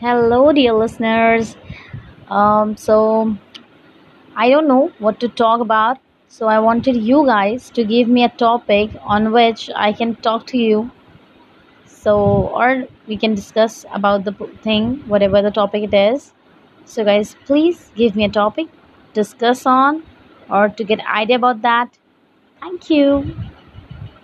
Hello, dear listeners. Um, so I don't know what to talk about, so I wanted you guys to give me a topic on which I can talk to you. So, or we can discuss about the thing, whatever the topic it is. So, guys, please give me a topic, discuss on, or to get idea about that. Thank you.